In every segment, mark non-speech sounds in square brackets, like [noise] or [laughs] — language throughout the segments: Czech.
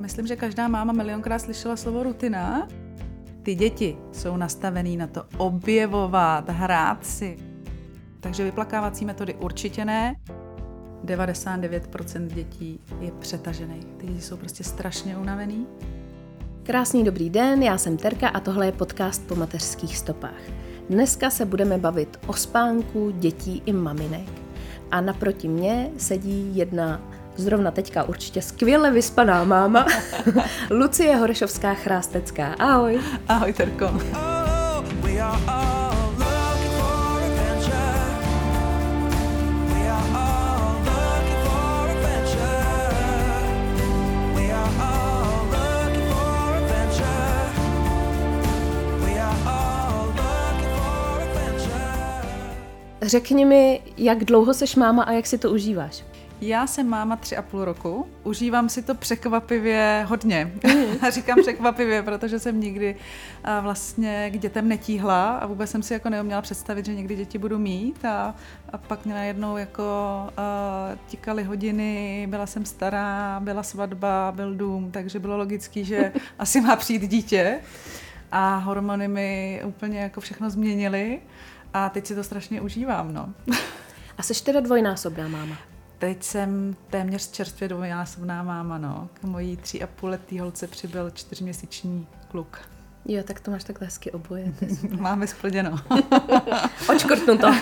Myslím, že každá máma milionkrát slyšela slovo rutina. Ty děti jsou nastavený na to objevovat, hrát si. Takže vyplakávací metody určitě ne. 99% dětí je přetažených. Ty děti jsou prostě strašně unavený. Krásný dobrý den, já jsem Terka a tohle je podcast po mateřských stopách. Dneska se budeme bavit o spánku dětí i maminek. A naproti mně sedí jedna zrovna teďka určitě skvěle vyspaná máma, [laughs] Lucie Horešovská Chrástecká. Ahoj. Ahoj, Terko. Oh, Řekni mi, jak dlouho seš máma a jak si to užíváš? Já jsem máma tři a půl roku. Užívám si to překvapivě hodně. Mm. [laughs] Říkám překvapivě, protože jsem nikdy vlastně k dětem netíhla a vůbec jsem si jako neuměla představit, že někdy děti budu mít a, a pak mě najednou jako uh, tikaly hodiny, byla jsem stará, byla svatba, byl dům, takže bylo logický, že [laughs] asi má přijít dítě a hormony mi úplně jako všechno změnily. A teď si to strašně užívám, no. A jsi teda dvojnásobná máma? Teď jsem téměř čerstvě dvojnásobná máma, no. K mojí tři a půl letý holce přibyl čtyřměsíční kluk. Jo, tak to máš takhle hezky oboje. [laughs] Máme splněno. [laughs] Očkrtnu to. [laughs]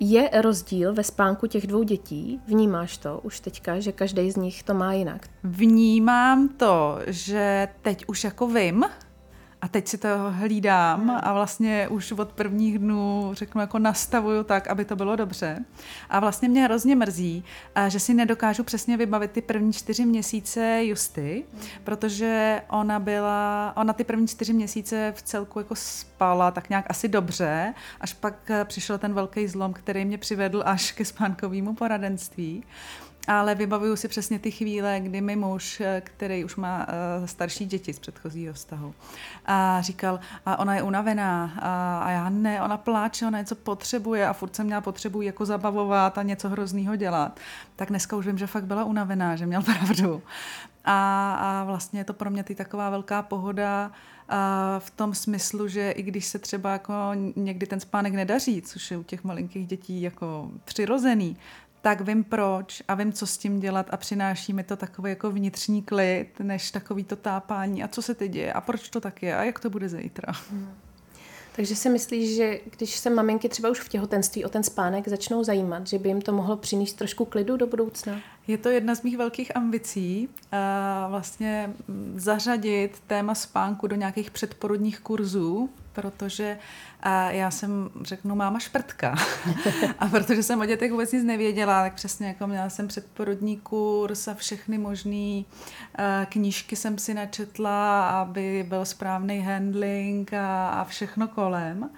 Je rozdíl ve spánku těch dvou dětí? Vnímáš to už teďka, že každý z nich to má jinak? Vnímám to, že teď už jako vím, a teď si to hlídám hmm. a vlastně už od prvních dnů řeknu jako nastavuju tak, aby to bylo dobře. A vlastně mě hrozně mrzí, že si nedokážu přesně vybavit ty první čtyři měsíce Justy, hmm. protože ona byla, ona ty první čtyři měsíce v celku jako spala tak nějak asi dobře, až pak přišel ten velký zlom, který mě přivedl až ke spánkovému poradenství ale vybavuju si přesně ty chvíle, kdy mi muž, který už má uh, starší děti z předchozího vztahu, a říkal, a ona je unavená a, a já ne, ona pláče, ona něco potřebuje a furt jsem měla potřebu jako zabavovat a něco hroznýho dělat. Tak dneska už vím, že fakt byla unavená, že měl [laughs] pravdu. A, a vlastně je to pro mě ty taková velká pohoda, a v tom smyslu, že i když se třeba jako někdy ten spánek nedaří, což je u těch malinkých dětí jako přirozený, tak vím proč a vím, co s tím dělat a přináší mi to takový jako vnitřní klid, než takový to tápání a co se teď děje a proč to tak je a jak to bude zítra. Hmm. Takže si myslíš, že když se maminky třeba už v těhotenství o ten spánek začnou zajímat, že by jim to mohlo přinést trošku klidu do budoucna? Je to jedna z mých velkých ambicí, vlastně zařadit téma spánku do nějakých předporodních kurzů, protože já jsem, řeknu, máma šprtka. [laughs] a protože jsem o dětech vůbec nic nevěděla, tak přesně jako měla jsem předporodní kurz a všechny možné knížky jsem si načetla, aby byl správný handling a, a všechno kolem.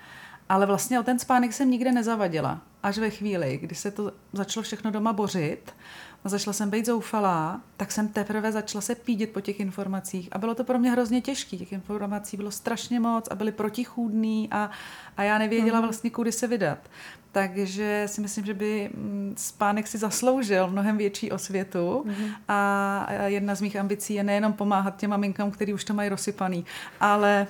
Ale vlastně o ten spánek jsem nikde nezavadila. Až ve chvíli, kdy se to začalo všechno doma bořit, a začala jsem být zoufalá, tak jsem teprve začala se pídit po těch informacích a bylo to pro mě hrozně těžké. Těch informací bylo strašně moc a byly protichůdný a, a já nevěděla mm. vlastně, kudy se vydat. Takže si myslím, že by mm, spánek si zasloužil mnohem větší osvětu mm. a jedna z mých ambicí je nejenom pomáhat těm maminkám, který už to mají rozsypaný, ale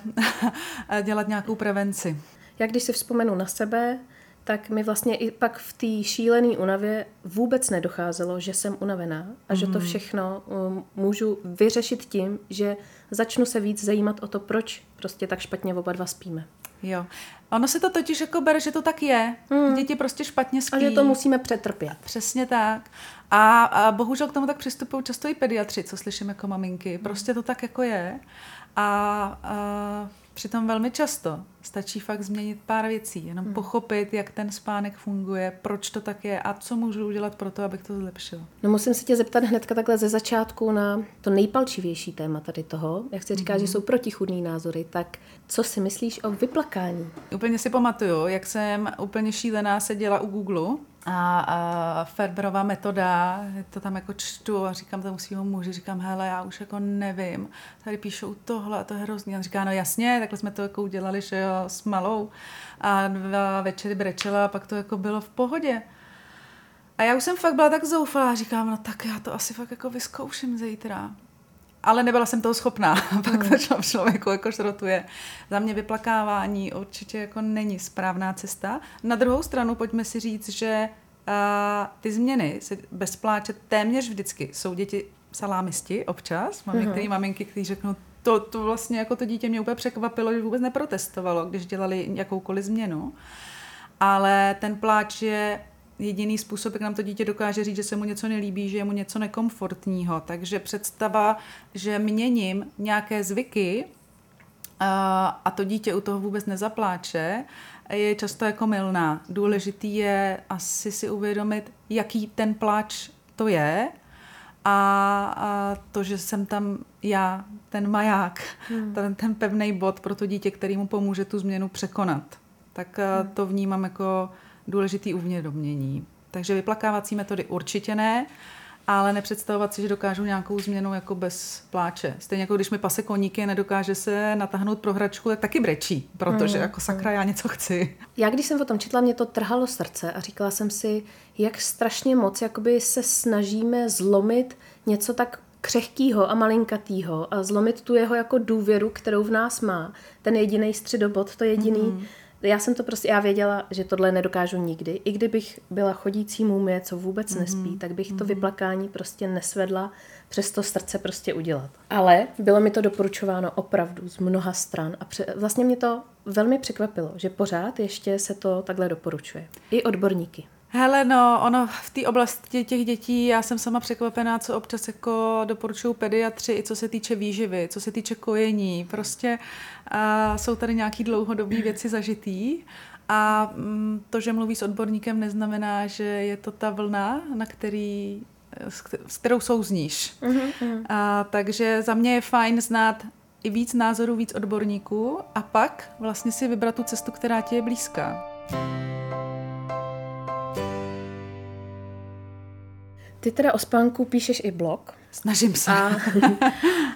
[laughs] dělat nějakou prevenci. Jak když si vzpomenu na sebe, tak mi vlastně i pak v té šílené unavě vůbec nedocházelo, že jsem unavená a že to mhm. všechno um, můžu vyřešit tím, že začnu se víc zajímat o to, proč prostě tak špatně oba dva spíme. Jo. Ono se to totiž jako bere, že to tak je. Mm. Děti prostě špatně spí. A že to musíme přetrpět. Přesně tak. A, a bohužel k tomu tak přistupují často i pediatři, co slyším jako maminky. Prostě to tak jako je. A, a Přitom velmi často stačí fakt změnit pár věcí, jenom hmm. pochopit, jak ten spánek funguje, proč to tak je a co můžu udělat pro to, abych to zlepšil. No musím se tě zeptat hnedka takhle ze začátku na to nejpalčivější téma tady toho. Jak se říká, hmm. že jsou protichudní názory, tak co si myslíš o vyplakání? Úplně si pamatuju, jak jsem úplně šílená seděla u Google a, a Ferberová metoda, to tam jako čtu a říkám tomu svýmu muži, říkám, hele, já už jako nevím, tady píšou tohle a to je hrozný. A on říká, no jasně, takhle jsme to jako udělali, že jo, s malou. A dva večery brečela a pak to jako bylo v pohodě. A já už jsem fakt byla tak zoufalá, říkám, no tak já to asi fakt jako vyzkouším zítra. Ale nebyla jsem toho schopná. [laughs] Pak to člověku jako šrotuje. Za mě vyplakávání určitě jako není správná cesta. Na druhou stranu pojďme si říct, že uh, ty změny se bez pláče téměř vždycky jsou děti salámisti občas. Mám některé maminky, kteří řeknou, to, to vlastně jako to dítě mě úplně překvapilo, že vůbec neprotestovalo, když dělali jakoukoliv změnu. Ale ten pláč je jediný způsob, jak nám to dítě dokáže říct, že se mu něco nelíbí, že je mu něco nekomfortního. Takže představa, že měním nějaké zvyky a, to dítě u toho vůbec nezapláče, je často jako milná. Důležitý je asi si uvědomit, jaký ten pláč to je a, a to, že jsem tam já, ten maják, hmm. ten, ten pevný bod pro to dítě, který mu pomůže tu změnu překonat. Tak hmm. to vnímám jako důležitý uvědomění. Takže vyplakávací metody určitě ne, ale nepředstavovat si, že dokážu nějakou změnu jako bez pláče. Stejně jako když mi pase koníky nedokáže se natáhnout pro hračku, tak taky brečí, protože mm, jako sakra já něco chci. Já když jsem o tom četla, mě to trhalo srdce a říkala jsem si, jak strašně moc jakoby se snažíme zlomit něco tak křehkýho a malinkatýho a zlomit tu jeho jako důvěru, kterou v nás má. Ten jediný středobod, to jediný, mm já jsem to prostě, já věděla, že tohle nedokážu nikdy. I kdybych byla chodící mumie, co vůbec mm-hmm. nespí, tak bych to mm-hmm. vyplakání prostě nesvedla přes to srdce prostě udělat. Ale bylo mi to doporučováno opravdu z mnoha stran a pře- vlastně mě to velmi překvapilo, že pořád ještě se to takhle doporučuje. I odborníky. Hele, no, ono v té oblasti těch dětí, já jsem sama překvapená, co občas jako doporučují pediatři, i co se týče výživy, co se týče kojení. Prostě uh, jsou tady nějaký dlouhodobé věci zažitý a um, to, že mluví s odborníkem, neznamená, že je to ta vlna, na který, s kterou souzníš. Uh-huh. A, takže za mě je fajn znát i víc názorů, víc odborníků a pak vlastně si vybrat tu cestu, která ti je blízká. Ty teda o spánku píšeš i blog. Snažím se. A,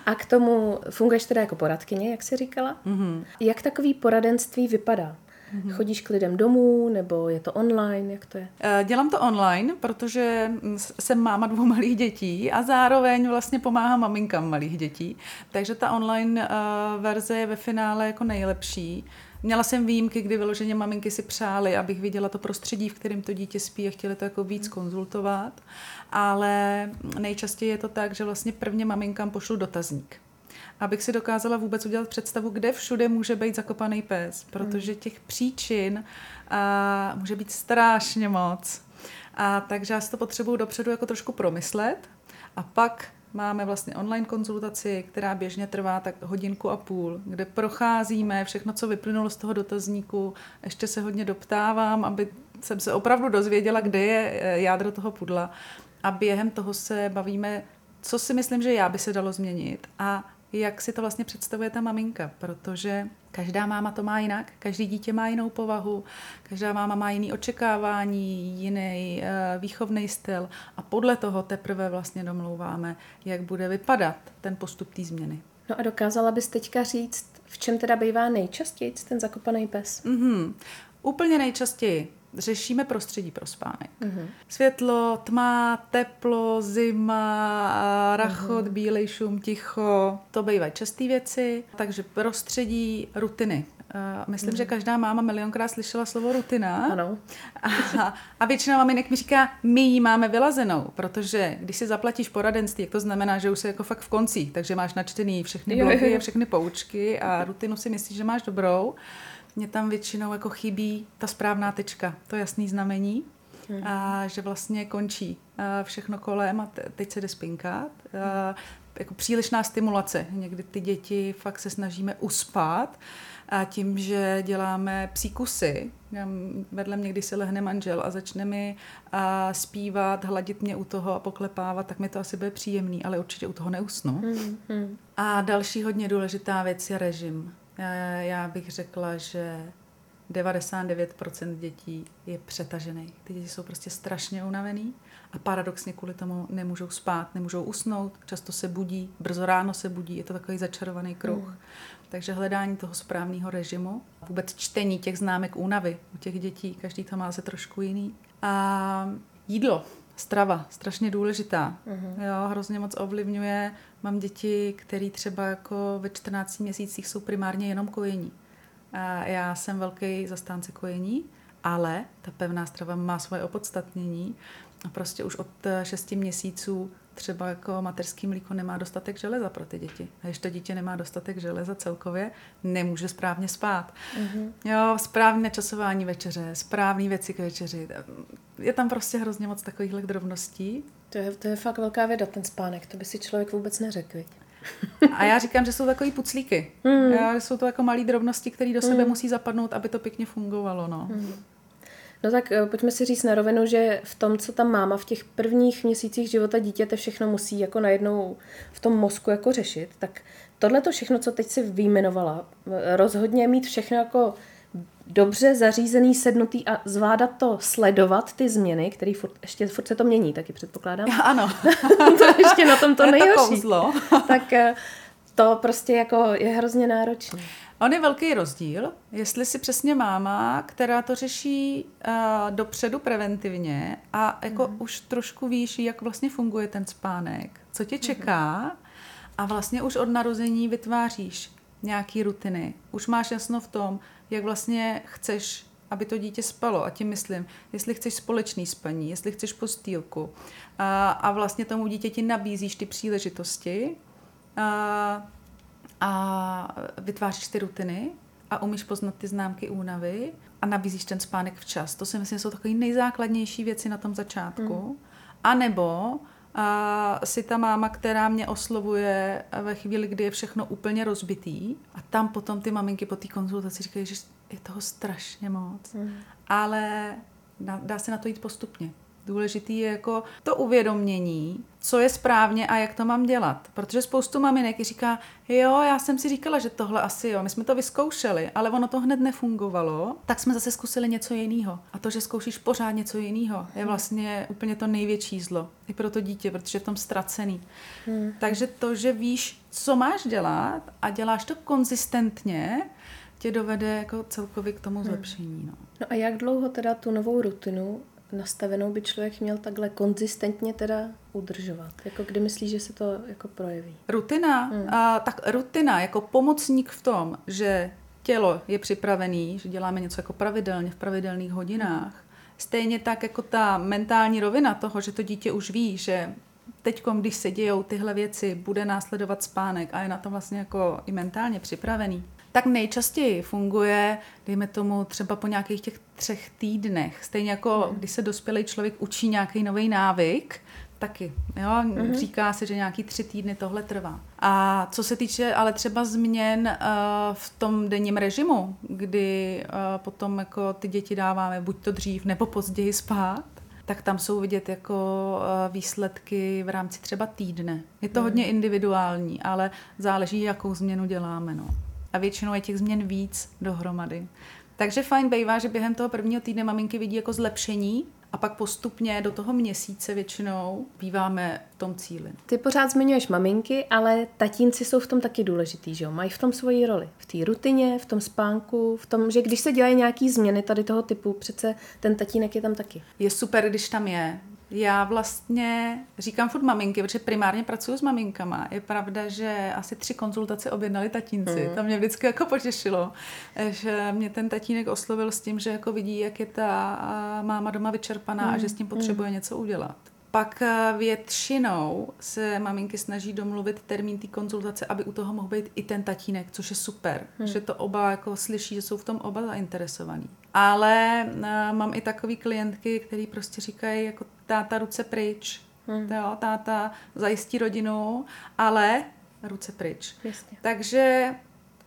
a k tomu funguješ teda jako poradkyně, jak jsi říkala. Mm-hmm. Jak takový poradenství vypadá? Mm-hmm. Chodíš k lidem domů, nebo je to online, jak to je? Eh, dělám to online, protože jsem máma dvou [laughs] malých dětí a zároveň vlastně pomáhám maminkám malých dětí. Takže ta online uh, verze je ve finále jako nejlepší. Měla jsem výjimky, kdy vyloženě maminky si přály, abych viděla to prostředí, v kterém to dítě spí a chtěli to jako víc konzultovat. Ale nejčastěji je to tak, že vlastně prvně maminkám pošlu dotazník abych si dokázala vůbec udělat představu, kde všude může být zakopaný pes, protože těch příčin a, může být strašně moc. A takže já si to potřebuju dopředu jako trošku promyslet a pak Máme vlastně online konzultaci, která běžně trvá tak hodinku a půl, kde procházíme všechno, co vyplynulo z toho dotazníku. Ještě se hodně doptávám, aby jsem se opravdu dozvěděla, kde je eh, jádro toho pudla. A během toho se bavíme, co si myslím, že já by se dalo změnit a jak si to vlastně představuje ta maminka, protože každá máma to má jinak, každý dítě má jinou povahu, každá máma má jiný očekávání, jiný uh, výchovný styl a podle toho teprve vlastně domlouváme, jak bude vypadat ten postup té změny. No a dokázala bys teďka říct, v čem teda bývá nejčastěji ten zakopaný pes? Mm-hmm. Úplně nejčastěji řešíme prostředí pro spánek. Mm-hmm. Světlo, tma, teplo, zima, rachot, mm-hmm. bílej šum, ticho, to bývají časté věci, takže prostředí, rutiny. Uh, myslím, mm. že každá máma milionkrát slyšela slovo rutina. Ano. A, a většina maminek mi říká, my ji máme vylazenou, protože když si zaplatíš poradenství, jak to znamená, že už jsi jako fakt v konci, takže máš načtený všechny blogy, všechny poučky a rutinu si myslíš, že máš dobrou mě tam většinou jako chybí ta správná tečka, to jasný znamení, hmm. a že vlastně končí všechno kolem a teď se jde spinkat. A jako přílišná stimulace. Někdy ty děti fakt se snažíme uspat a tím, že děláme psí kusy, vedle mě, když se lehne manžel a začne mi a zpívat, hladit mě u toho a poklepávat, tak mi to asi bude příjemný, ale určitě u toho neusnu. Hmm, hmm. A další hodně důležitá věc je režim. Já, já bych řekla, že 99% dětí je přetažený. Ty děti jsou prostě strašně unavený a paradoxně kvůli tomu nemůžou spát, nemůžou usnout, často se budí, brzo ráno se budí, je to takový začarovaný kruh. Mm. Takže hledání toho správného režimu, vůbec čtení těch známek únavy u těch dětí, každý to má se trošku jiný. A jídlo. Strava, strašně důležitá. Uh-huh. Jo, hrozně moc ovlivňuje. Mám děti, které třeba jako ve 14 měsících jsou primárně jenom kojení. A já jsem velký zastánce kojení, ale ta pevná strava má svoje opodstatnění. A prostě už od 6 měsíců třeba jako materský mlíko nemá dostatek železa pro ty děti. A když to dítě nemá dostatek železa celkově, nemůže správně spát. Mm-hmm. Jo, správné časování večeře, správné věci k večeři. Je tam prostě hrozně moc takovýchhle drobností. To je, to je fakt velká věda, ten spánek. To by si člověk vůbec neřekl. A já říkám, že jsou takový puclíky. Mm. Já, jsou to jako malé drobnosti, které do sebe mm. musí zapadnout, aby to pěkně fungovalo. No. Mm. No tak eh, pojďme si říct na rovinu, že v tom, co tam máma v těch prvních měsících života dítěte všechno musí jako najednou v tom mozku jako řešit, tak tohle to všechno, co teď si vyjmenovala, eh, rozhodně mít všechno jako dobře zařízený, sednutý a zvládat to, sledovat ty změny, které furt, ještě furt se to mění, taky předpokládám. Já, [laughs] ano. [laughs] to ještě na tom to nejhorší. To tak eh, to prostě jako je hrozně náročné. On je velký rozdíl, jestli si přesně máma, která to řeší uh, dopředu preventivně a jako mm. už trošku víš, jak vlastně funguje ten spánek, co tě mhm. čeká mm. a vlastně už od narození vytváříš nějaký rutiny. Už máš jasno v tom, jak vlastně chceš, aby to dítě spalo. A tím myslím, jestli chceš společný spaní, jestli chceš postýlku a, a vlastně tomu dítěti nabízíš ty příležitosti, a, a vytváříš ty rutiny a umíš poznat ty známky únavy a nabízíš ten spánek včas. To si myslím, jsou takové nejzákladnější věci na tom začátku. Mm. A nebo a si ta máma, která mě oslovuje ve chvíli, kdy je všechno úplně rozbitý a tam potom ty maminky po té konzultaci říkají, že je toho strašně moc. Mm. Ale dá se na to jít postupně. Důležitý je jako to uvědomění, co je správně a jak to mám dělat. Protože spoustu maminek říká, jo, já jsem si říkala, že tohle asi jo, my jsme to vyzkoušeli, ale ono to hned nefungovalo, tak jsme zase zkusili něco jiného. A to, že zkoušíš pořád něco jiného, je vlastně úplně to největší zlo. I pro to dítě, protože je v tom ztracený. Hmm. Takže to, že víš, co máš dělat a děláš to konzistentně, tě dovede jako celkově k tomu hmm. zlepšení. No. no a jak dlouho teda tu novou rutinu nastavenou by člověk měl takhle konzistentně teda udržovat? Jako kdy myslíš, že se to jako projeví? Rutina? Hmm. A, tak rutina jako pomocník v tom, že tělo je připravený, že děláme něco jako pravidelně v pravidelných hodinách. Stejně tak jako ta mentální rovina toho, že to dítě už ví, že teď, když se dějou tyhle věci, bude následovat spánek a je na to vlastně jako i mentálně připravený, tak nejčastěji funguje, dejme tomu třeba po nějakých těch třech týdnech. Stejně jako mm. když se dospělý člověk učí nějaký nový návyk, taky. Jo? Mm-hmm. Říká se, že nějaký tři týdny tohle trvá. A co se týče ale třeba změn uh, v tom denním režimu, kdy uh, potom jako ty děti dáváme buď to dřív nebo později spát, tak tam jsou vidět jako uh, výsledky v rámci třeba týdne. Je to mm. hodně individuální, ale záleží, jakou změnu děláme. No a většinou je těch změn víc dohromady. Takže fajn bývá, že během toho prvního týdne maminky vidí jako zlepšení a pak postupně do toho měsíce většinou býváme v tom cíli. Ty pořád zmiňuješ maminky, ale tatínci jsou v tom taky důležitý, že jo? Mají v tom svoji roli. V té rutině, v tom spánku, v tom, že když se dělají nějaké změny tady toho typu, přece ten tatínek je tam taky. Je super, když tam je. Já vlastně říkám furt maminky, protože primárně pracuji s maminkama. Je pravda, že asi tři konzultace objednali tatínci. Mm. To mě vždycky jako potěšilo, že mě ten tatínek oslovil s tím, že jako vidí, jak je ta máma doma vyčerpaná mm. a že s tím hmm. potřebuje mm. něco udělat. Pak většinou se maminky snaží domluvit termín té konzultace, aby u toho mohl být i ten tatínek, což je super, hmm. že to oba jako slyší, že jsou v tom oba zainteresovaní. Ale uh, mám i takové klientky, který prostě říkají jako táta ruce pryč, hmm. jo, táta zajistí rodinu, ale ruce pryč. Jasně. Takže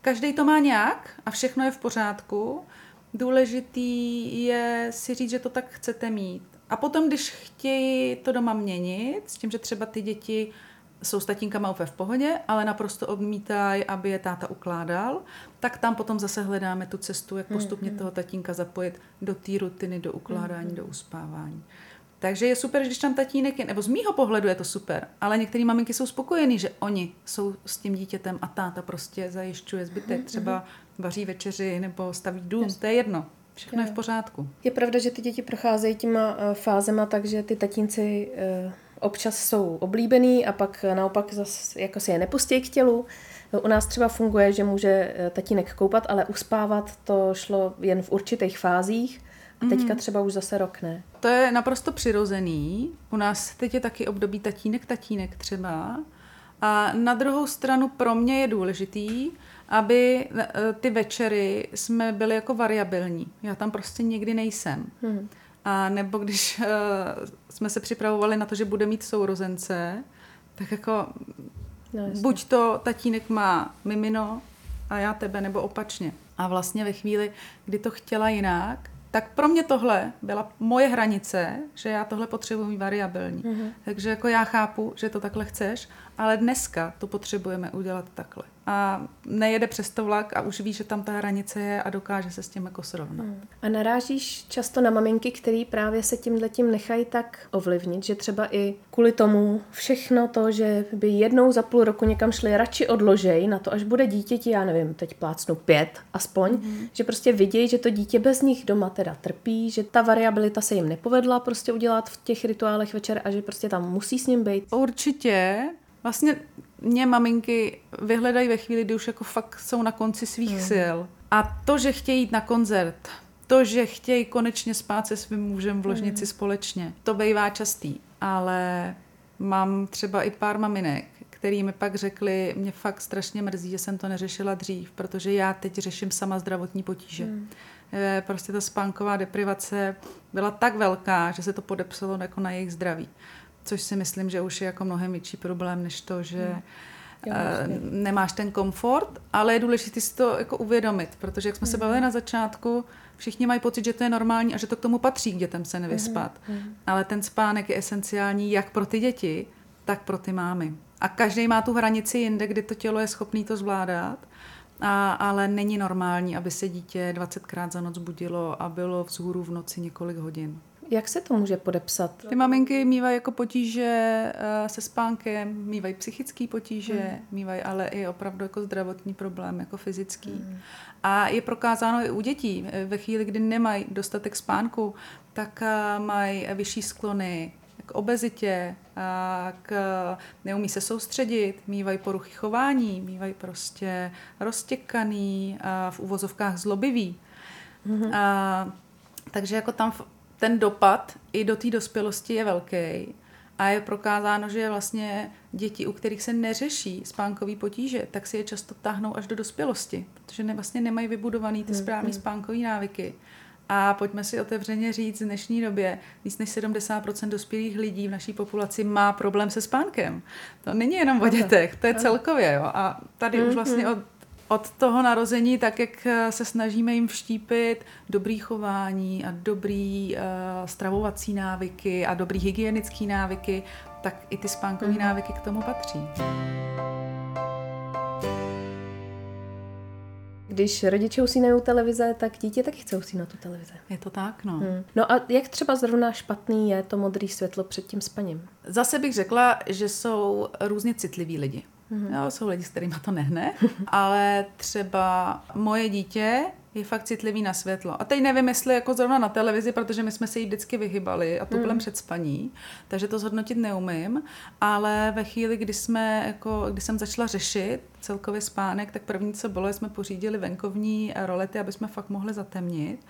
každý to má nějak a všechno je v pořádku. Důležitý je si říct, že to tak chcete mít. A potom, když chtějí to doma měnit, s tím, že třeba ty děti jsou s tatínkama úplně v pohodě, ale naprosto odmítají, aby je táta ukládal, tak tam potom zase hledáme tu cestu, jak postupně mhm. toho tatínka zapojit do té rutiny, do ukládání, do uspávání. Takže je super, když tam tatínek je, nebo z mýho pohledu je to super, ale některé maminky jsou spokojený, že oni jsou s tím dítětem a táta prostě zajišťuje zbytek, třeba vaří večeři nebo staví dům, to je jedno. všechno je v pořádku. Je pravda, že ty děti procházejí těma eh, fázema, takže ty tatínci eh, občas jsou oblíbený a pak naopak zase jako si je nepustí k tělu. U nás třeba funguje, že může eh, tatínek koupat, ale uspávat to šlo jen v určitých fázích a teďka mm. třeba už zase rok ne. To je naprosto přirozený. U nás teď je taky období tatínek, tatínek třeba. A na druhou stranu pro mě je důležitý, aby eh, ty večery jsme byli jako variabilní. Já tam prostě někdy nejsem. Hmm. A nebo když uh, jsme se připravovali na to, že bude mít sourozence, tak jako no, buď to tatínek má mimino a já tebe, nebo opačně. A vlastně ve chvíli, kdy to chtěla jinak, tak pro mě tohle byla moje hranice, že já tohle potřebuji variabilní. Mm-hmm. Takže jako já chápu, že to takhle chceš, ale dneska to potřebujeme udělat takhle a nejede přes to vlak a už ví, že tam ta hranice je a dokáže se s tím jako srovnat. Hmm. A narážíš často na maminky, které právě se tímhle tím nechají tak ovlivnit, že třeba i kvůli tomu všechno to, že by jednou za půl roku někam šli, radši odložej na to, až bude dítěti, já nevím, teď plácnu pět aspoň, hmm. že prostě vidějí, že to dítě bez nich doma teda trpí, že ta variabilita se jim nepovedla prostě udělat v těch rituálech večer a že prostě tam musí s ním být. Určitě. Vlastně mě maminky vyhledají ve chvíli, kdy už jako fakt jsou na konci svých mm. sil. A to, že chtějí jít na koncert, to, že chtějí konečně spát se svým mužem v ložnici mm. společně, to bývá častý. Ale mám třeba i pár maminek, který mi pak řekli, mě fakt strašně mrzí, že jsem to neřešila dřív, protože já teď řeším sama zdravotní potíže. Mm. Prostě ta spánková deprivace byla tak velká, že se to podepsalo jako na jejich zdraví což si myslím, že už je jako mnohem větší problém, než to, že hmm. Jo, uh, nemáš ten komfort, ale je důležité si to jako uvědomit, protože jak jsme hmm. se bavili na začátku, všichni mají pocit, že to je normální a že to k tomu patří k dětem se nevyspat. Hmm. Hmm. Ale ten spánek je esenciální jak pro ty děti, tak pro ty mámy. A každý má tu hranici jinde, kdy to tělo je schopné to zvládat, a, ale není normální, aby se dítě 20krát za noc budilo a bylo vzhůru v noci několik hodin. Jak se to může podepsat? Ty maminky mývají jako potíže uh, se spánkem, mývají psychické potíže, hmm. mývají ale i opravdu jako zdravotní problém, jako fyzický. Hmm. A je prokázáno i u dětí, eh, ve chvíli, kdy nemají dostatek spánku, tak uh, mají vyšší sklony k obezitě, k, neumí se soustředit, mývají poruchy chování, mývají prostě roztěkaný, v uvozovkách zlobivý. Mm-hmm. A, takže jako tam ten dopad i do té dospělosti je velký. A je prokázáno, že vlastně děti, u kterých se neřeší spánkový potíže, tak si je často táhnou až do dospělosti, protože ne, vlastně nemají vybudovaný ty hmm, správné hmm. spánkové návyky. A pojďme si otevřeně říct, v dnešní době víc než 70% dospělých lidí v naší populaci má problém se spánkem. To není jenom o dětech, to je celkově. Jo. A tady už vlastně hmm, od od toho narození, tak jak eh, se snažíme jim vštípit dobrý chování a dobrý uh, stravovací návyky a dobrý hygienický návyky, tak i ty spánkové mm. návyky k tomu patří. Když rodiče usínají televize, tak dítě taky chce usínat tu televize. Je to tak, no. Hmm. No a jak třeba zrovna špatný je to modré světlo před tím spaním? Zase bych řekla, že jsou různě citliví lidi. Mm-hmm. Jo, jsou lidi, s kterými to nehne, [laughs] ale třeba moje dítě je fakt citlivý na světlo. A teď nevím, jestli jako zrovna na televizi, protože my jsme se jí vždycky vyhybali a tuplem mm. před spaní, takže to zhodnotit neumím, ale ve chvíli, kdy, jsme, jako, kdy jsem začala řešit celkově spánek, tak první, co bylo, jsme pořídili venkovní rolety, aby jsme fakt mohli zatemnit.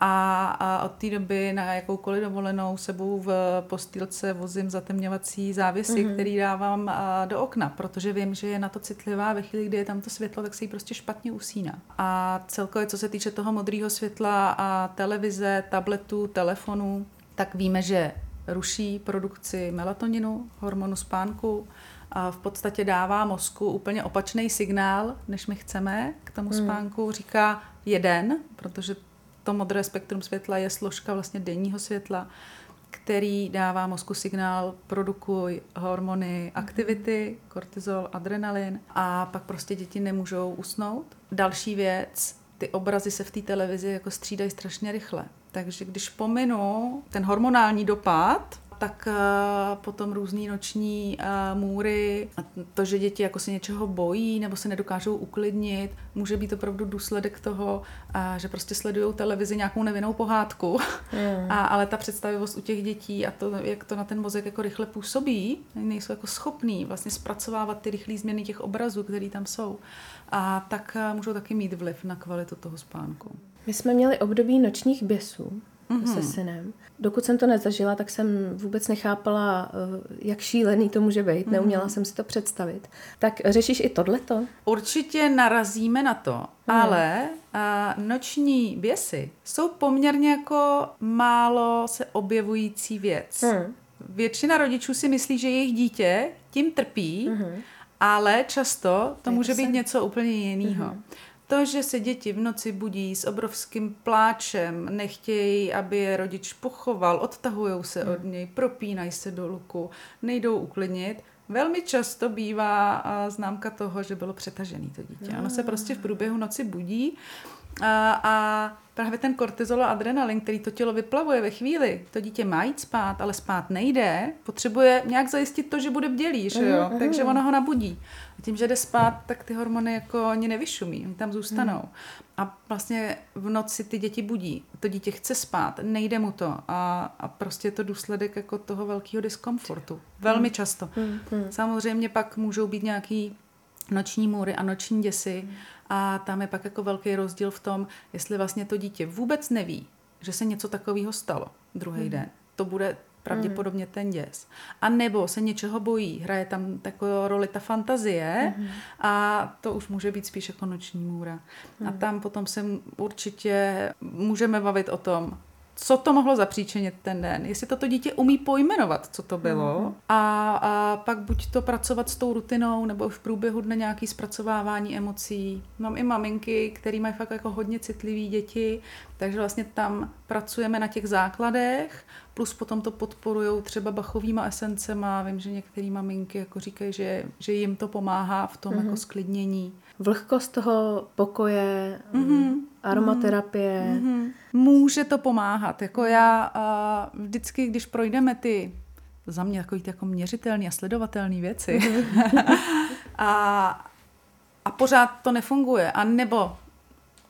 A, a od té doby na jakoukoliv dovolenou sebou v postýlce vozím zatemňovací závěsy, mm-hmm. který dávám do okna, protože vím, že je na to citlivá. Ve chvíli, kdy je tam to světlo, tak se jí prostě špatně usíná. A celkově, co se týče toho modrého světla a televize, tabletu, telefonu, tak víme, že ruší produkci melatoninu, hormonu spánku, v podstatě dává mozku úplně opačný signál, než my chceme k tomu hmm. spánku. Říká jeden, protože to modré spektrum světla je složka vlastně denního světla, který dává mozku signál produkuj hormony aktivity, kortizol, adrenalin a pak prostě děti nemůžou usnout. Další věc, ty obrazy se v té televizi jako střídají strašně rychle. Takže když pominu ten hormonální dopad, tak potom různý noční můry, to, že děti jako se něčeho bojí nebo se nedokážou uklidnit, může být opravdu důsledek toho, že prostě sledují televizi nějakou nevinnou pohádku, mm. a, ale ta představivost u těch dětí a to, jak to na ten mozek jako rychle působí, nejsou jako schopní vlastně zpracovávat ty rychlé změny těch obrazů, které tam jsou. A tak můžou taky mít vliv na kvalitu toho spánku. My jsme měli období nočních běsů mm-hmm. se synem. Dokud jsem to nezažila, tak jsem vůbec nechápala, eh, jak šílený to může být. Mm-hmm. Neuměla jsem si to představit. Tak řešíš i tohleto? Určitě narazíme na to, mm. ale a, noční běsy jsou poměrně jako málo se objevující věc. Mm. Většina rodičů si myslí, že jejich dítě tím trpí, mm-hmm. ale často to může být něco úplně jiného. Mm-hmm. To, že se děti v noci budí s obrovským pláčem, nechtějí, aby je rodič pochoval, odtahují se od hmm. něj, propínají se do luku, nejdou uklidnit, velmi často bývá známka toho, že bylo přetažený to dítě. Ono se prostě v průběhu noci budí a, a právě ten kortizol a adrenalin, který to tělo vyplavuje ve chvíli, to dítě má jít spát, ale spát nejde, potřebuje nějak zajistit to, že bude bdělý, že jo? Mm, Takže ono ho nabudí. A tím, že jde spát, tak ty hormony jako ani nevyšumí, oni tam zůstanou. Mm. A vlastně v noci ty děti budí. To dítě chce spát, nejde mu to. A, a prostě je to důsledek jako toho velkého diskomfortu. Velmi mm. často. Mm. Samozřejmě pak můžou být nějaký noční můry a noční děsy. Mm a tam je pak jako velký rozdíl v tom, jestli vlastně to dítě vůbec neví, že se něco takového stalo druhý mm. den. To bude pravděpodobně ten děs. A nebo se něčeho bojí, hraje tam takovou roli ta fantazie mm. a to už může být spíš jako noční můra. Mm. A mhm. tam potom se určitě můžeme bavit o tom, co to mohlo zapříčinit ten den, jestli toto dítě umí pojmenovat, co to bylo mm. a, a pak buď to pracovat s tou rutinou, nebo v průběhu dne nějaký zpracovávání emocí. Mám i maminky, které mají fakt jako hodně citlivý děti, takže vlastně tam pracujeme na těch základech, plus potom to podporují třeba bachovýma esencema. Vím, že některé maminky jako říkají, že, že jim to pomáhá v tom mm-hmm. jako sklidnění. Vlhkost toho pokoje, mm-hmm. aromaterapie. Mm-hmm. Může to pomáhat. Jako já uh, vždycky, když projdeme ty za mě takový ty jako měřitelné a sledovatelné věci [laughs] a, a pořád to nefunguje, a nebo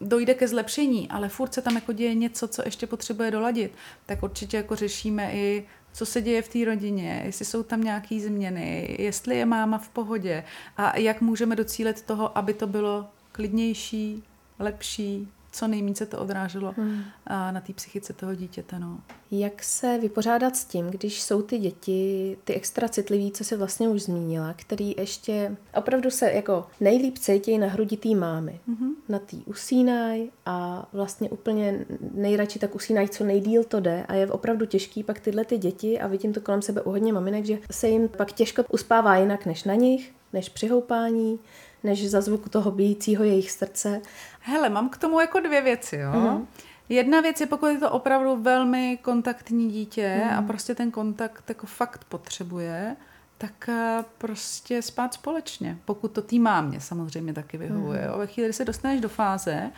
dojde ke zlepšení, ale furt se tam jako děje něco, co ještě potřebuje doladit, tak určitě jako řešíme i, co se děje v té rodině, jestli jsou tam nějaké změny, jestli je máma v pohodě a jak můžeme docílit toho, aby to bylo klidnější, lepší, co nejméně to odráželo hmm. na té psychice toho dítěte. No. Jak se vypořádat s tím, když jsou ty děti, ty extra citliví, co se vlastně už zmínila, který ještě opravdu se jako nejlíp cítí na hrudi té mámy. Hmm. Na tý usínají a vlastně úplně nejradši tak usínají, co nejdíl to jde a je opravdu těžký pak tyhle ty děti a vidím to kolem sebe u hodně maminek, že se jim pak těžko uspává jinak než na nich, než při houpání, než za zvuku toho bijícího jejich srdce. Hele, mám k tomu jako dvě věci, jo. Mm-hmm. Jedna věc je, pokud je to opravdu velmi kontaktní dítě mm. a prostě ten kontakt jako fakt potřebuje, tak eh, prostě spát společně. Pokud to tý mámě samozřejmě taky vyhovuje. Mm. Ve chvíli, kdy se dostaneš do fáze,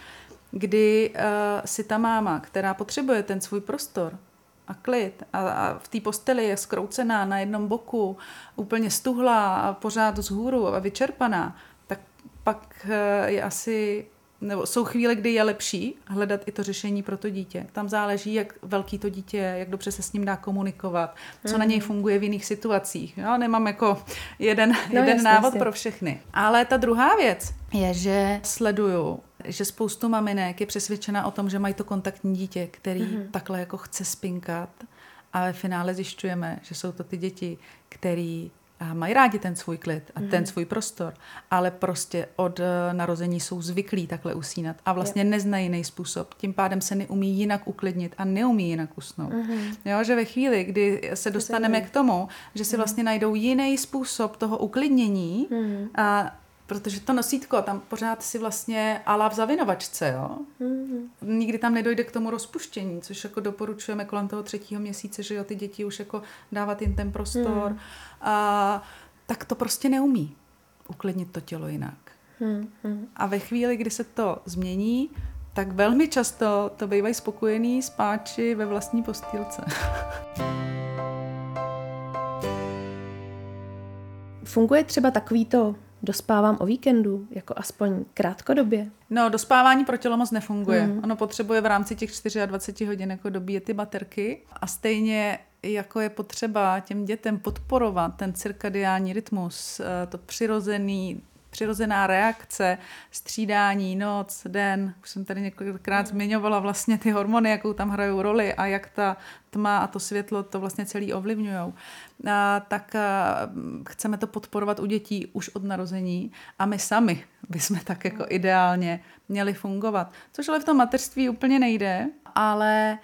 kdy uh, si ta máma, která potřebuje ten svůj prostor a klid a, a v té posteli je skroucená na jednom boku, úplně stuhlá a pořád vzhůru a vyčerpaná, pak uh, je asi nebo jsou chvíle, kdy je lepší hledat i to řešení pro to dítě. Tam záleží, jak velký to dítě je, jak dobře se s ním dá komunikovat, co mm. na něj mhm. funguje v jiných situacích. Jo, nemám jako jeden, no, jeden jasný, návod jasný. pro všechny. Ale ta druhá věc je, že sleduju, že spoustu maminek je přesvědčena o tom, že mají to kontaktní dítě, který mm. takhle jako chce spinkat a ve finále zjišťujeme, že jsou to ty děti, který a mají rádi ten svůj klid a mm. ten mhm. svůj prostor, ale prostě od eh, narození jsou zvyklí takhle usínat a vlastně je. neznají jiný způsob. Tím pádem se neumí jinak uklidnit a neumí jinak usnout. Mm. Jo, že ve chvíli, kdy se dostaneme k tomu, že si mm. vlastně najdou jiný způsob toho uklidnění mm. a protože to nosítko tam pořád si vlastně ala v zavinovačce, jo. Mm-hmm. Nikdy tam nedojde k tomu rozpuštění, což jako doporučujeme kolem toho třetího měsíce, že jo, ty děti už jako dávat jim ten prostor. Mm. A, tak to prostě neumí uklidnit to tělo jinak. Mm-hmm. A ve chvíli, kdy se to změní, tak velmi často to bývají spokojení spáči ve vlastní postýlce. funguje třeba takový to dospávám o víkendu, jako aspoň krátkodobě? No, dospávání pro tělo moc nefunguje. Mm. Ono potřebuje v rámci těch 24 hodin jako dobíjet ty baterky a stejně jako je potřeba těm dětem podporovat ten cirkadiální rytmus, eh, to přirozený přirozená reakce, střídání, noc, den, už jsem tady několikrát mm. zmiňovala vlastně ty hormony, jakou tam hrajou roli a jak ta tma a to světlo to vlastně celý ovlivňují, tak a, chceme to podporovat u dětí už od narození a my sami bychom tak jako ideálně měli fungovat. Což ale v tom mateřství úplně nejde, ale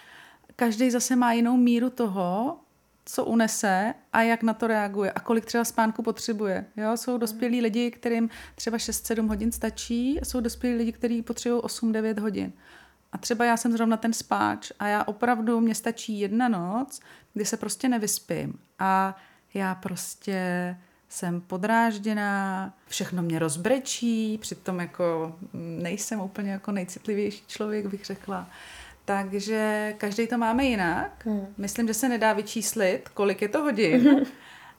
každý zase má jinou míru toho, co unese a jak na to reaguje a kolik třeba spánku potřebuje. Jo? Jsou dospělí lidi, kterým třeba 6-7 hodin stačí, a jsou dospělí lidi, kteří potřebují 8-9 hodin. A třeba já jsem zrovna ten spáč a já opravdu, mě stačí jedna noc, kdy se prostě nevyspím a já prostě jsem podrážděná, všechno mě rozbrečí, přitom jako nejsem úplně jako nejcitlivější člověk, bych řekla. Takže každý to máme jinak. Hmm. Myslím, že se nedá vyčíslit, kolik je to hodin.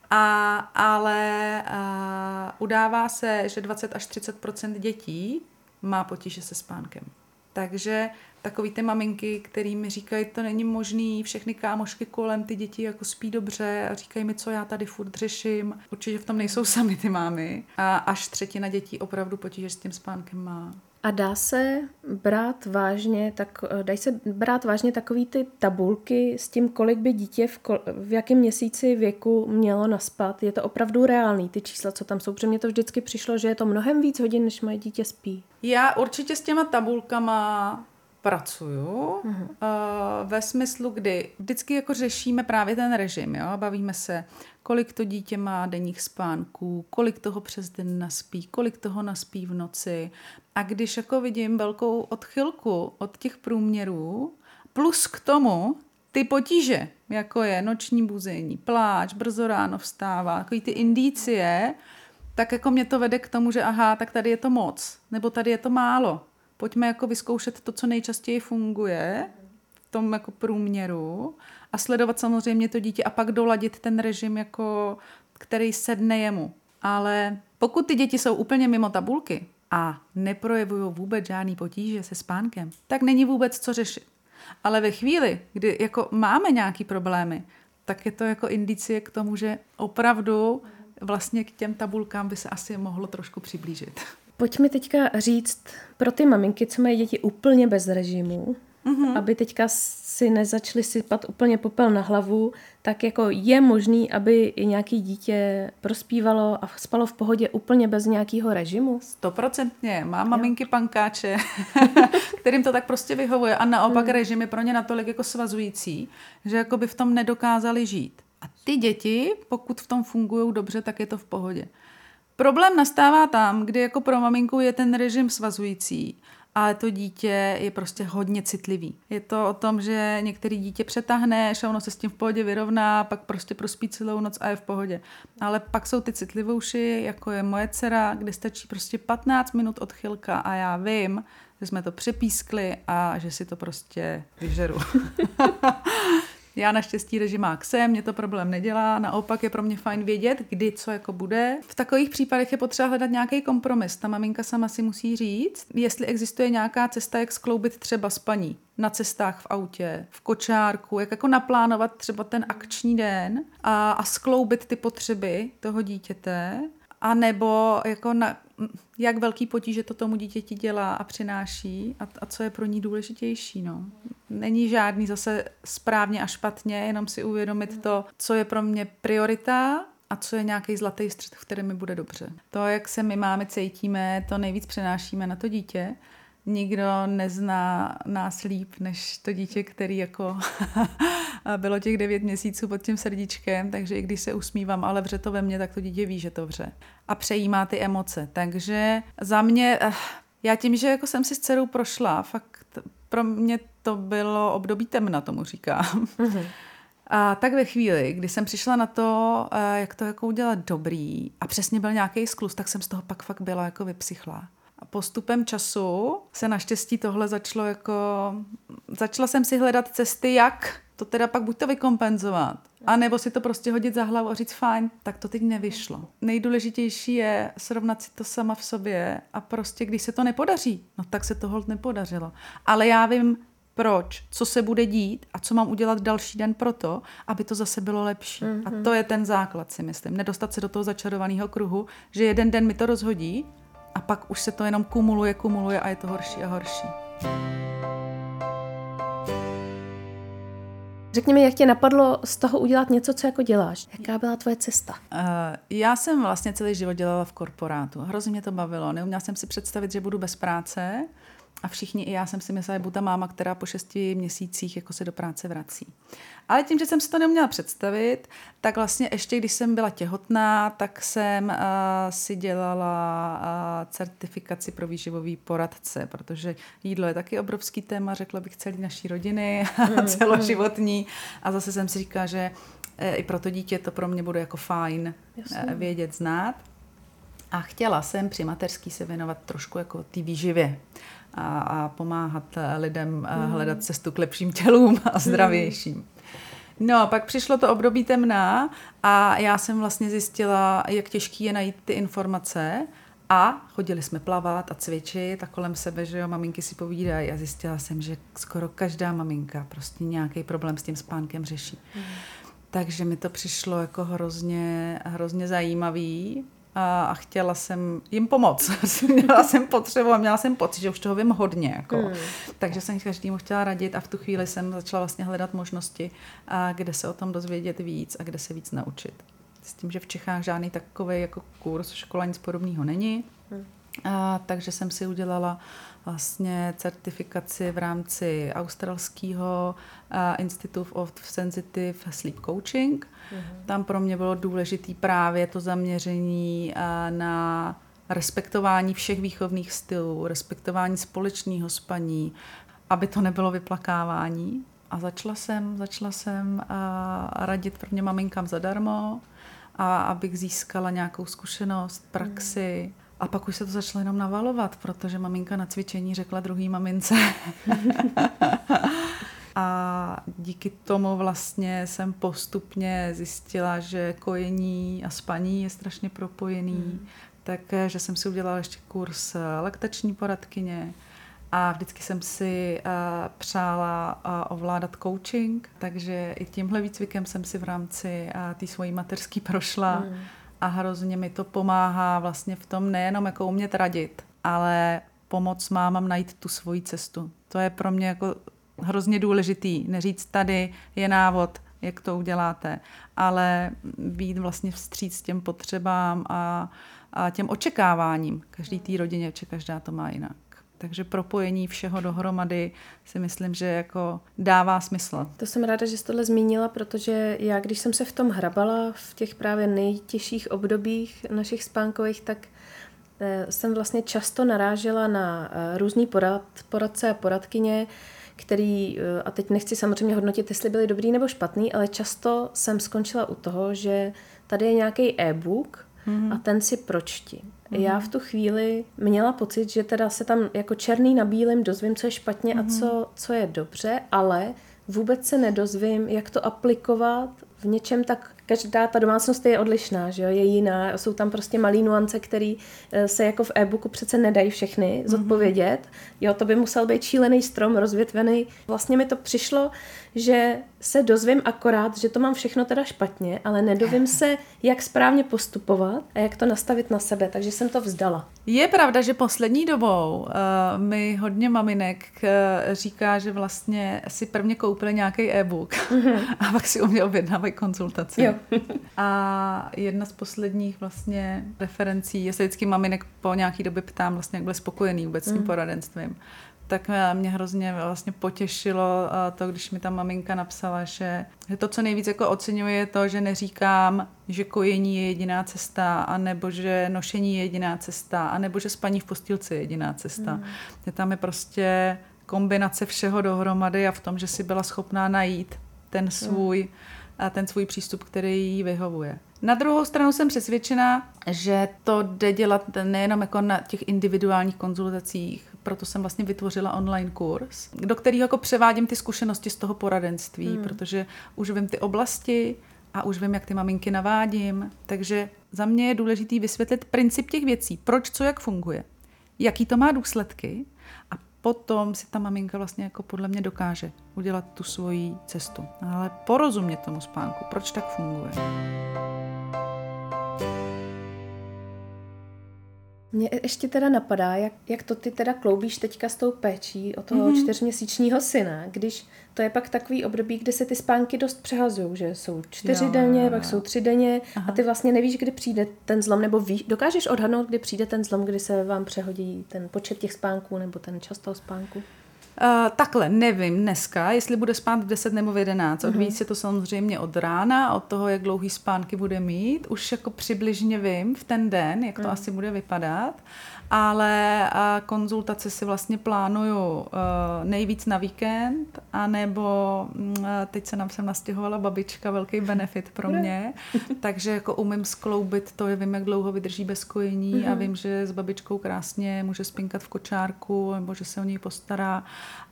A, ale a, udává se, že 20 až 30% dětí má potíže se spánkem. Takže takový ty maminky, který mi říkají, to není možný, všechny kámošky kolem ty děti jako spí dobře a říkají mi, co já tady furt řeším. Určitě v tom nejsou sami ty mámy. A až třetina dětí opravdu potíže s tím spánkem má. A dá se brát vážně, tak, eh, dají se brát vážně takový ty tabulky s tím, kolik by dítě v, kol, v jakém měsíci věku mělo naspat? Je to opravdu reálný, ty čísla, co tam jsou? Protože mě to vždycky přišlo, že je to mnohem víc hodin, než moje dítě spí. Já určitě s těma tabulkama pracuju uh, ve smyslu, kdy vždycky jako řešíme právě ten režim, jo, bavíme se, kolik to dítě má denních spánků, kolik toho přes den naspí, kolik toho naspí v noci. A když jako vidím velkou odchylku od těch průměrů, plus k tomu ty potíže, jako je noční buzení, pláč, brzo ráno vstává, takový ty indicie, tak jako mě to vede k tomu, že aha, tak tady je to moc, nebo tady je to málo pojďme jako vyzkoušet to, co nejčastěji funguje v tom jako průměru a sledovat samozřejmě to dítě a pak doladit ten režim, jako, který sedne jemu. Ale pokud ty děti jsou úplně mimo tabulky a neprojevují vůbec žádný potíže se spánkem, tak není vůbec co řešit. Ale ve chvíli, kdy jako máme nějaký problémy, tak je to jako indicie k tomu, že opravdu vlastně k těm tabulkám by se asi mohlo trošku přiblížit. Pojďme teďka říct pro ty maminky, co mají děti úplně bez režimu, mm-hmm. aby teďka si nezačali sypat úplně popel na hlavu, tak jako je možný, aby i nějaký dítě prospívalo a spalo v pohodě úplně bez nějakého režimu? Stoprocentně. Mám maminky pankáče, [laughs] kterým to tak prostě vyhovuje a naopak mm. režim je pro ně natolik jako svazující, že jako by v tom nedokázali žít. A ty děti, pokud v tom fungují dobře, tak je to v pohodě. Problém nastává tam, kdy jako pro maminku je ten režim svazující, ale to dítě je prostě hodně citlivý. Je to o tom, že některý dítě přetáhneš a ono se s tím v pohodě vyrovná, pak prostě prospí celou noc a je v pohodě. Ale pak jsou ty citlivouši, jako je moje dcera, kde stačí prostě 15 minut odchylka a já vím, že jsme to přepískli a že si to prostě vyžeru. [laughs] Já naštěstí režimák jsem, mě to problém nedělá, naopak je pro mě fajn vědět, kdy co jako bude. V takových případech je potřeba hledat nějaký kompromis. Ta maminka sama si musí říct, jestli existuje nějaká cesta, jak skloubit třeba spaní na cestách v autě, v kočárku, jak jako naplánovat třeba ten akční den a, a skloubit ty potřeby toho dítěte a nebo jako na, jak velký potíže to tomu dítěti dělá a přináší a, a co je pro ní důležitější. No. Není žádný zase správně a špatně, jenom si uvědomit to, co je pro mě priorita a co je nějaký zlatý střed, v kterém mi bude dobře. To, jak se my máme cítíme, to nejvíc přenášíme na to dítě nikdo nezná nás líp, než to dítě, který jako [laughs] bylo těch devět měsíců pod tím srdíčkem, takže i když se usmívám, ale vře to ve mně, tak to dítě ví, že to vře. A přejímá ty emoce. Takže za mě, eh, já tím, že jako jsem si s dcerou prošla, fakt pro mě to bylo období temna, tomu říkám. Mm-hmm. A tak ve chvíli, kdy jsem přišla na to, eh, jak to jako udělat dobrý a přesně byl nějaký sklus, tak jsem z toho pak fakt byla jako vypsychlá. A postupem času se naštěstí tohle začalo jako... Začala jsem si hledat cesty, jak to teda pak buď to vykompenzovat, A nebo si to prostě hodit za hlavu a říct fajn, tak to teď nevyšlo. Nejdůležitější je srovnat si to sama v sobě a prostě když se to nepodaří, no tak se to hold nepodařilo. Ale já vím, proč, co se bude dít a co mám udělat další den pro to, aby to zase bylo lepší. Mm-hmm. A mhm. to je ten základ, si myslím. Nedostat se do toho začarovaného kruhu, že jeden den mi to rozhodí a pak už se to jenom kumuluje, kumuluje a je to horší a horší. Řekni mi, jak tě napadlo z toho udělat něco, co jako děláš? Jaká byla tvoje cesta? Uh, já jsem vlastně celý život dělala v korporátu. Hrozně mě to bavilo. Neuměla jsem si představit, že budu bez práce a všichni, i já jsem si myslela, že budu ta máma, která po šesti měsících jako se do práce vrací. Ale tím, že jsem si to neuměla představit, tak vlastně ještě když jsem byla těhotná, tak jsem uh, si dělala uh, certifikaci pro výživový poradce, protože jídlo je taky obrovský téma, řekla bych, celý naší rodiny, mm, celoživotní. A zase jsem si říkala, že uh, i pro to dítě to pro mě bude jako fajn uh, vědět, znát. A chtěla jsem při mateřský se věnovat trošku jako té výživě a, a pomáhat lidem mm. hledat cestu k lepším tělům a zdravějším. No a pak přišlo to období temná a já jsem vlastně zjistila, jak těžký je najít ty informace a chodili jsme plavat a cvičit a kolem sebe, že jo, maminky si povídají a zjistila jsem, že skoro každá maminka prostě nějaký problém s tím spánkem řeší. Mm. Takže mi to přišlo jako hrozně, hrozně zajímavý a, chtěla jsem jim pomoct. [laughs] měla jsem potřebu a měla jsem pocit, že už toho vím hodně. Jako. Mm. Takže jsem každému chtěla radit a v tu chvíli jsem začala vlastně hledat možnosti, a kde se o tom dozvědět víc a kde se víc naučit. S tím, že v Čechách žádný takový jako kurz, škola nic podobného není. Mm. A, takže jsem si udělala vlastně certifikaci v rámci australského uh, Institute of Sensitive Sleep Coaching. Mm-hmm. Tam pro mě bylo důležité právě to zaměření uh, na respektování všech výchovných stylů, respektování společného spaní, aby to nebylo vyplakávání. A začala jsem, začala jsem uh, radit prvně maminkám zadarmo, a abych získala nějakou zkušenost, praxi. Mm a pak už se to začalo jenom navalovat, protože maminka na cvičení řekla druhý mamince. [laughs] a díky tomu vlastně jsem postupně zjistila, že kojení a spaní je strašně propojený. Hmm. Takže jsem si udělala ještě kurz laktační poradkyně a vždycky jsem si uh, přála uh, ovládat coaching, takže i tímhle výcvikem jsem si v rámci té svojí mateřský prošla. Hmm a hrozně mi to pomáhá vlastně v tom nejenom jako umět radit, ale pomoc mámám najít tu svoji cestu. To je pro mě jako hrozně důležitý. Neříct tady je návod, jak to uděláte, ale být vlastně vstříc těm potřebám a, a těm očekáváním. Každý té rodině, či každá to má jinak. Takže propojení všeho dohromady si myslím, že jako dává smysl. To jsem ráda, že jsi tohle zmínila, protože já, když jsem se v tom hrabala v těch právě nejtěžších obdobích našich spánkových, tak eh, jsem vlastně často narážela na eh, různý porad, poradce a poradkyně, který, eh, a teď nechci samozřejmě hodnotit, jestli byli dobrý nebo špatný, ale často jsem skončila u toho, že tady je nějaký e-book mm-hmm. a ten si pročti. Mm-hmm. Já v tu chvíli měla pocit, že teda se tam jako černý na bílém dozvím, co je špatně mm-hmm. a co, co je dobře, ale vůbec se nedozvím, jak to aplikovat v něčem tak každá ta domácnost je odlišná, že jo, je jiná, jsou tam prostě malý nuance, které eh, se jako v e-booku přece nedají všechny mhm. zodpovědět. Jo, to by musel být šílený strom, rozvětvený. Vlastně mi to přišlo, že se dozvím akorát, že to mám všechno teda špatně, ale nedovím se, jak správně postupovat a jak to nastavit na sebe, takže jsem to vzdala. Je pravda, že poslední dobou uh, mi hodně maminek uh, říká, že vlastně si prvně koupili nějaký e-book mm-hmm. [laughs] a pak si u mě objednávají konzultaci. Jo. [laughs] a jedna z posledních vlastně referencí, já se vždycky maminek po nějaký době ptám vlastně, jak byly spokojený vůbec s tím mm. poradenstvím tak mě hrozně vlastně potěšilo to, když mi ta maminka napsala, že, že to, co nejvíc jako oceňuje, je to, že neříkám, že kojení je jediná cesta, anebo že nošení je jediná cesta, anebo že spaní v postýlce je jediná cesta. Mm. Že tam je prostě kombinace všeho dohromady a v tom, že si byla schopná najít ten svůj, mm. Ten svůj přístup, který jí vyhovuje. Na druhou stranu jsem přesvědčena, že to jde dělat nejenom jako na těch individuálních konzultacích, proto jsem vlastně vytvořila online kurz, do kterého jako převádím ty zkušenosti z toho poradenství, hmm. protože už vím ty oblasti, a už vím, jak ty maminky navádím. Takže za mě je důležité vysvětlit princip těch věcí, proč, co, jak funguje, jaký to má důsledky a potom si ta maminka vlastně jako podle mě dokáže udělat tu svoji cestu. Ale porozumět tomu spánku, proč tak funguje. Mě ještě teda napadá, jak, jak to ty teda kloubíš teďka s tou péčí o toho mm-hmm. čtyřměsíčního syna, když to je pak takový období, kde se ty spánky dost přehazují, že jsou čtyři jo, denně, jo, jo. pak jsou tři denně Aha. a ty vlastně nevíš, kdy přijde ten zlom, nebo víš, dokážeš odhadnout, kdy přijde ten zlom, kdy se vám přehodí ten počet těch spánků nebo ten čas toho spánku? Uh, takhle, nevím dneska, jestli bude spát v 10 nebo v 11. Odvíjí se to samozřejmě od rána, od toho, jak dlouhý spánky bude mít. Už jako přibližně vím v ten den, jak to uh-huh. asi bude vypadat. Uh, ale konzultace si vlastně plánuju eh, nejvíc na víkend, anebo mm, teď se nám sem nastěhovala babička, velký benefit pro mě, [laughs] takže jako umím skloubit to, vím, jak dlouho vydrží bez kojení a mhm. vím, že s babičkou krásně může spinkat v kočárku, nebo že se o něj postará.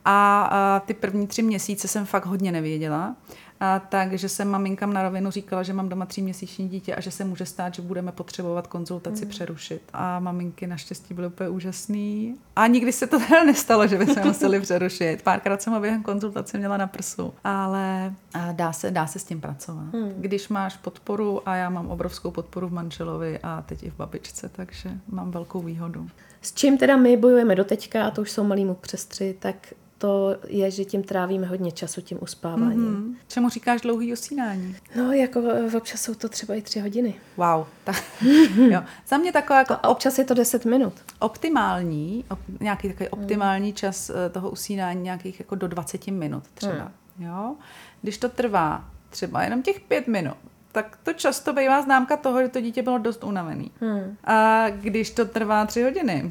A, a ty první tři měsíce jsem fakt hodně nevěděla. A takže jsem maminkám na rovinu říkala, že mám doma tříměsíční dítě a že se může stát, že budeme potřebovat konzultaci mm. přerušit. A maminky naštěstí byly úplně úžasný. A nikdy se to [laughs] teda nestalo, že bychom museli přerušit. Párkrát jsem ho během konzultace měla na prsu. Ale dá se, dá se s tím pracovat. Mm. Když máš podporu a já mám obrovskou podporu v manželovi a teď i v babičce, takže mám velkou výhodu. S čím teda my bojujeme do teďka, a to už jsou malý přes tři, tak to je, že tím trávíme hodně času, tím uspáváním. Mm-hmm. Čemu říkáš dlouhý usínání? No, jako občas jsou to třeba i tři hodiny. Wow. Tak, [laughs] jo. Za mě taková jako... A občas je to deset minut. Optimální, op, nějaký takový mm. optimální čas eh, toho usínání nějakých jako do 20 minut třeba. Mm. Jo? Když to trvá třeba jenom těch pět minut, tak to často bývá známka toho, že to dítě bylo dost unavený. Hmm. A když to trvá tři hodiny,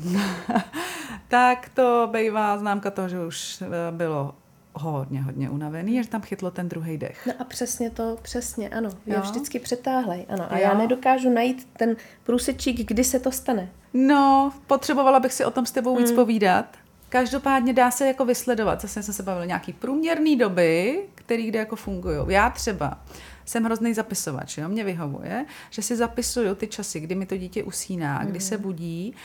[laughs] tak to bývá známka toho, že už eh, bylo hodně, hodně unavený, že tam chytlo ten druhý dech. No a přesně to, přesně, ano. Jo? Je vždycky přetáhlej, ano. A jo? já nedokážu najít ten průsečík, kdy se to stane. No, potřebovala bych si o tom s tebou víc hmm. povídat. Každopádně dá se jako vysledovat, zase jsem se bavila nějaký průměrný doby, který kde jako fungují. Já třeba jsem hrozný zapisovač, jo? mě vyhovuje, že si zapisuju ty časy, kdy mi to dítě usíná, mm. kdy se mhm. budí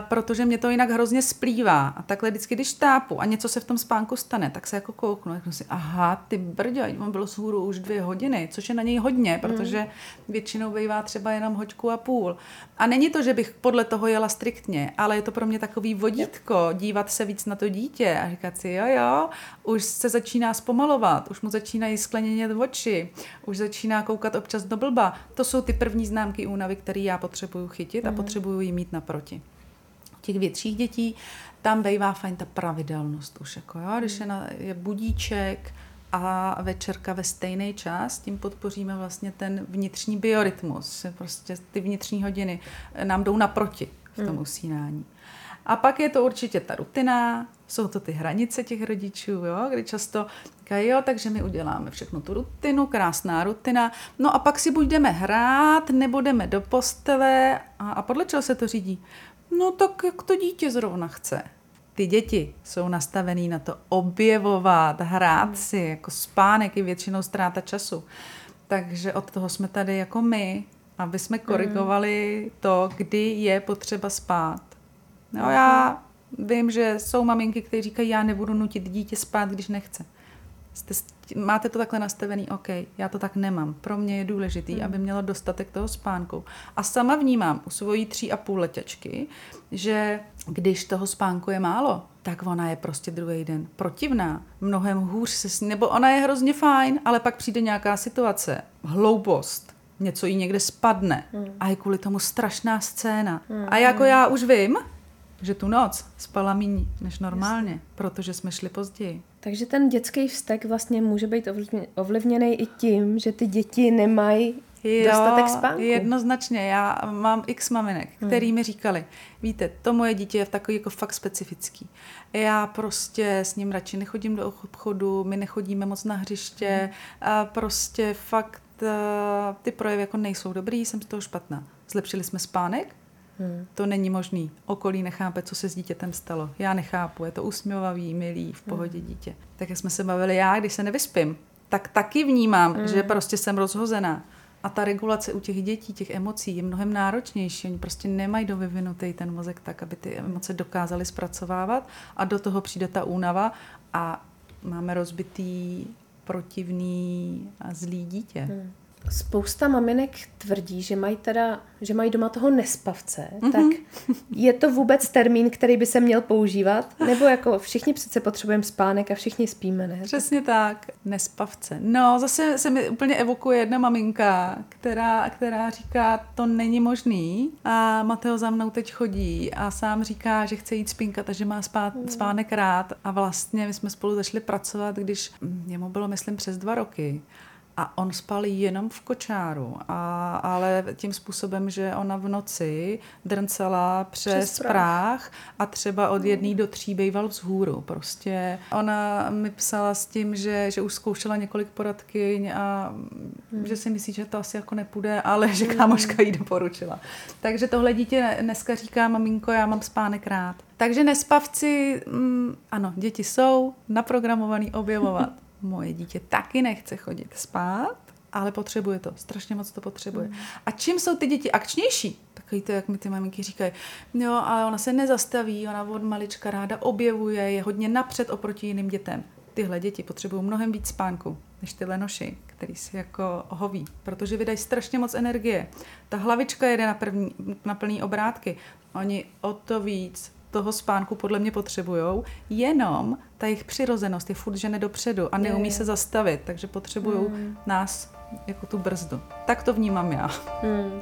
protože mě to jinak hrozně splývá. A takhle vždycky, když tápu a něco se v tom spánku stane, tak se jako kouknu. Řeknu si, aha, ty brdě, on bylo svůru už dvě hodiny, což je na něj hodně, hmm. protože většinou bývá třeba jenom hoďku a půl. A není to, že bych podle toho jela striktně, ale je to pro mě takový vodítko, dívat se víc na to dítě a říkat si, jo, jo, už se začíná zpomalovat, už mu začínají skleněnět oči, už začíná koukat občas do blba. To jsou ty první známky únavy, které já potřebuju chytit a hmm. potřebuju jí mít naproti těch větších dětí, tam bývá fajn ta pravidelnost už. Jako, jo? Když je, na, je budíček a večerka ve stejný čas, tím podpoříme vlastně ten vnitřní biorytmus. Prostě ty vnitřní hodiny nám jdou naproti v tom hmm. usínání. A pak je to určitě ta rutina, jsou to ty hranice těch rodičů, jo, kdy často říkají, jo, takže my uděláme všechno tu rutinu, krásná rutina, no a pak si buď jdeme hrát, nebo jdeme do postele a, a podle čeho se to řídí? No tak jak to dítě zrovna chce. Ty děti jsou nastavený na to objevovat, hrát hmm. si, jako spánek je většinou ztráta času. Takže od toho jsme tady jako my, aby jsme korigovali to, kdy je potřeba spát. No já vím, že jsou maminky, které říkají, já nebudu nutit dítě spát, když nechce. Jste, máte to takhle nastavený, OK, já to tak nemám. Pro mě je důležitý, hmm. aby mělo dostatek toho spánku. A sama vnímám u svojí tří a půl letěčky, že když toho spánku je málo, tak ona je prostě druhý den protivná, mnohem hůř se s ní, nebo ona je hrozně fajn, ale pak přijde nějaká situace, hloupost, něco jí někde spadne hmm. a je kvůli tomu strašná scéna. Hmm. A jako já už vím, že tu noc spala méně než normálně, Jasně. protože jsme šli později. Takže ten dětský vztek vlastně může být ovlivněný i tím, že ty děti nemají jo, dostatek spánku. jednoznačně. Já mám x maminek, hmm. který hmm. mi říkali, víte, to moje dítě je v takový jako fakt specifický. Já prostě s ním radši nechodím do obchodu, my nechodíme moc na hřiště, hmm. a prostě fakt eh, ty projevy jako nejsou dobrý, jsem z toho špatná. Zlepšili jsme spánek, Hmm. To není možný. Okolí nechápe, co se s dítětem stalo. Já nechápu, je to usměvavý, milý, v pohodě hmm. dítě. Tak jsme se bavili já, když se nevyspím, tak taky vnímám, mm. že prostě jsem rozhozená. A ta regulace u těch dětí, těch emocí je mnohem náročnější. Oni prostě nemají dovyvinutý ten mozek tak, aby ty emoce dokázali zpracovávat a do toho přijde ta únava a máme rozbitý, protivný a zlý dítě. Hmm. Spousta maminek tvrdí, že mají teda, že mají doma toho nespavce, mm-hmm. tak je to vůbec termín, který by se měl používat? Nebo jako všichni přece potřebujeme spánek a všichni spíme, ne? Přesně tak, nespavce. No, zase se mi úplně evokuje jedna maminka, která, která říká, to není možný a Mateo za mnou teď chodí a sám říká, že chce jít spínkat a že má spát, mm. spánek rád a vlastně my jsme spolu začali pracovat, když jemu bylo, myslím, přes dva roky a on spal jenom v kočáru, a, ale tím způsobem, že ona v noci drncela přes, přes práh a třeba od jedné do tří býval vzhůru. Prostě ona mi psala s tím, že, že už zkoušela několik poradkyň a hmm. že si myslí, že to asi jako nepůjde, ale že hmm. kámoška jí doporučila. Takže tohle dítě dneska říká, maminko, já mám spánek rád. Takže nespavci, mm, ano, děti jsou naprogramovaný objevovat. [laughs] moje dítě taky nechce chodit spát, ale potřebuje to, strašně moc to potřebuje. Mm. A čím jsou ty děti akčnější, takový to, jak mi ty maminky říkají, jo, ale ona se nezastaví, ona od malička ráda objevuje, je hodně napřed oproti jiným dětem. Tyhle děti potřebují mnohem víc spánku, než tyhle noši, který si jako hoví, protože vydají strašně moc energie. Ta hlavička jede na, první, na plný obrátky. Oni o to víc toho spánku podle mě potřebujou, jenom ta jejich přirozenost je furt žene dopředu a neumí je. se zastavit, takže potřebují hmm. nás jako tu brzdu. Tak to vnímám já. Hmm.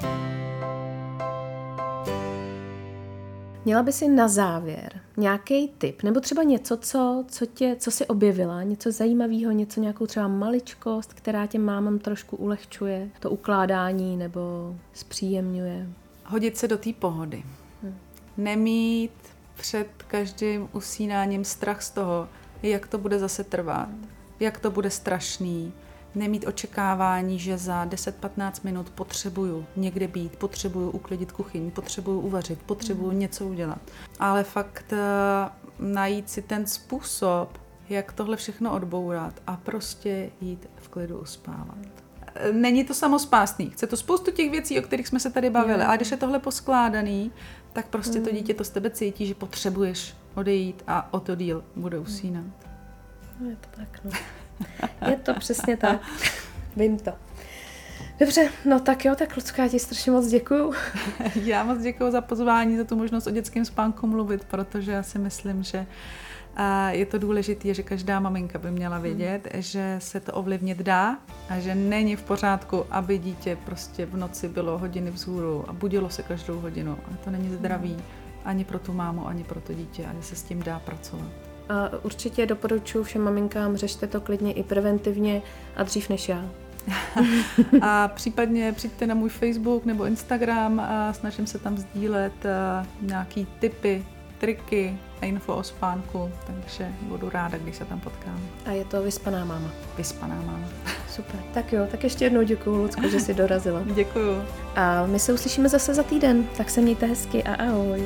Měla by si na závěr nějaký tip, nebo třeba něco, co, co, tě, co si objevila, něco zajímavého, něco, nějakou třeba maličkost, která těm mámám trošku ulehčuje, to ukládání nebo zpříjemňuje? Hodit se do té pohody. Hmm. Nemít před každým usínáním strach z toho, jak to bude zase trvat, jak to bude strašný, nemít očekávání, že za 10-15 minut potřebuju někde být, potřebuju uklidit kuchyň, potřebuju uvařit, potřebuju mm. něco udělat. Ale fakt uh, najít si ten způsob, jak tohle všechno odbourat a prostě jít v klidu uspávat. Není to samospásný. Chce to spoustu těch věcí, o kterých jsme se tady bavili. A když je tohle poskládaný, tak prostě to hmm. dítě to z tebe cítí, že potřebuješ odejít a o to díl bude usínat. No je to tak, no. Je to přesně tak. [laughs] Vím to. Dobře, no tak jo, tak Lucka, já ti strašně moc děkuju. [laughs] Já moc děkuju za pozvání, za tu možnost o dětském spánku mluvit, protože já si myslím, že a je to důležité, že každá maminka by měla vědět, hmm. že se to ovlivnit dá a že není v pořádku, aby dítě prostě v noci bylo hodiny vzhůru a budilo se každou hodinu. A to není zdravý hmm. ani pro tu mámu, ani pro to dítě a že se s tím dá pracovat. A určitě doporučuji všem maminkám, řešte to klidně i preventivně a dřív než já. [laughs] a případně přijďte na můj Facebook nebo Instagram a snažím se tam sdílet nějaký tipy, triky, info o spánku, takže budu ráda, když se tam potkám. A je to vyspaná máma. Vyspaná máma. Super. Tak jo, tak ještě jednou děkuji, Lucko, že jsi dorazila. [laughs] děkuju. A my se uslyšíme zase za týden, tak se mějte hezky a ahoj.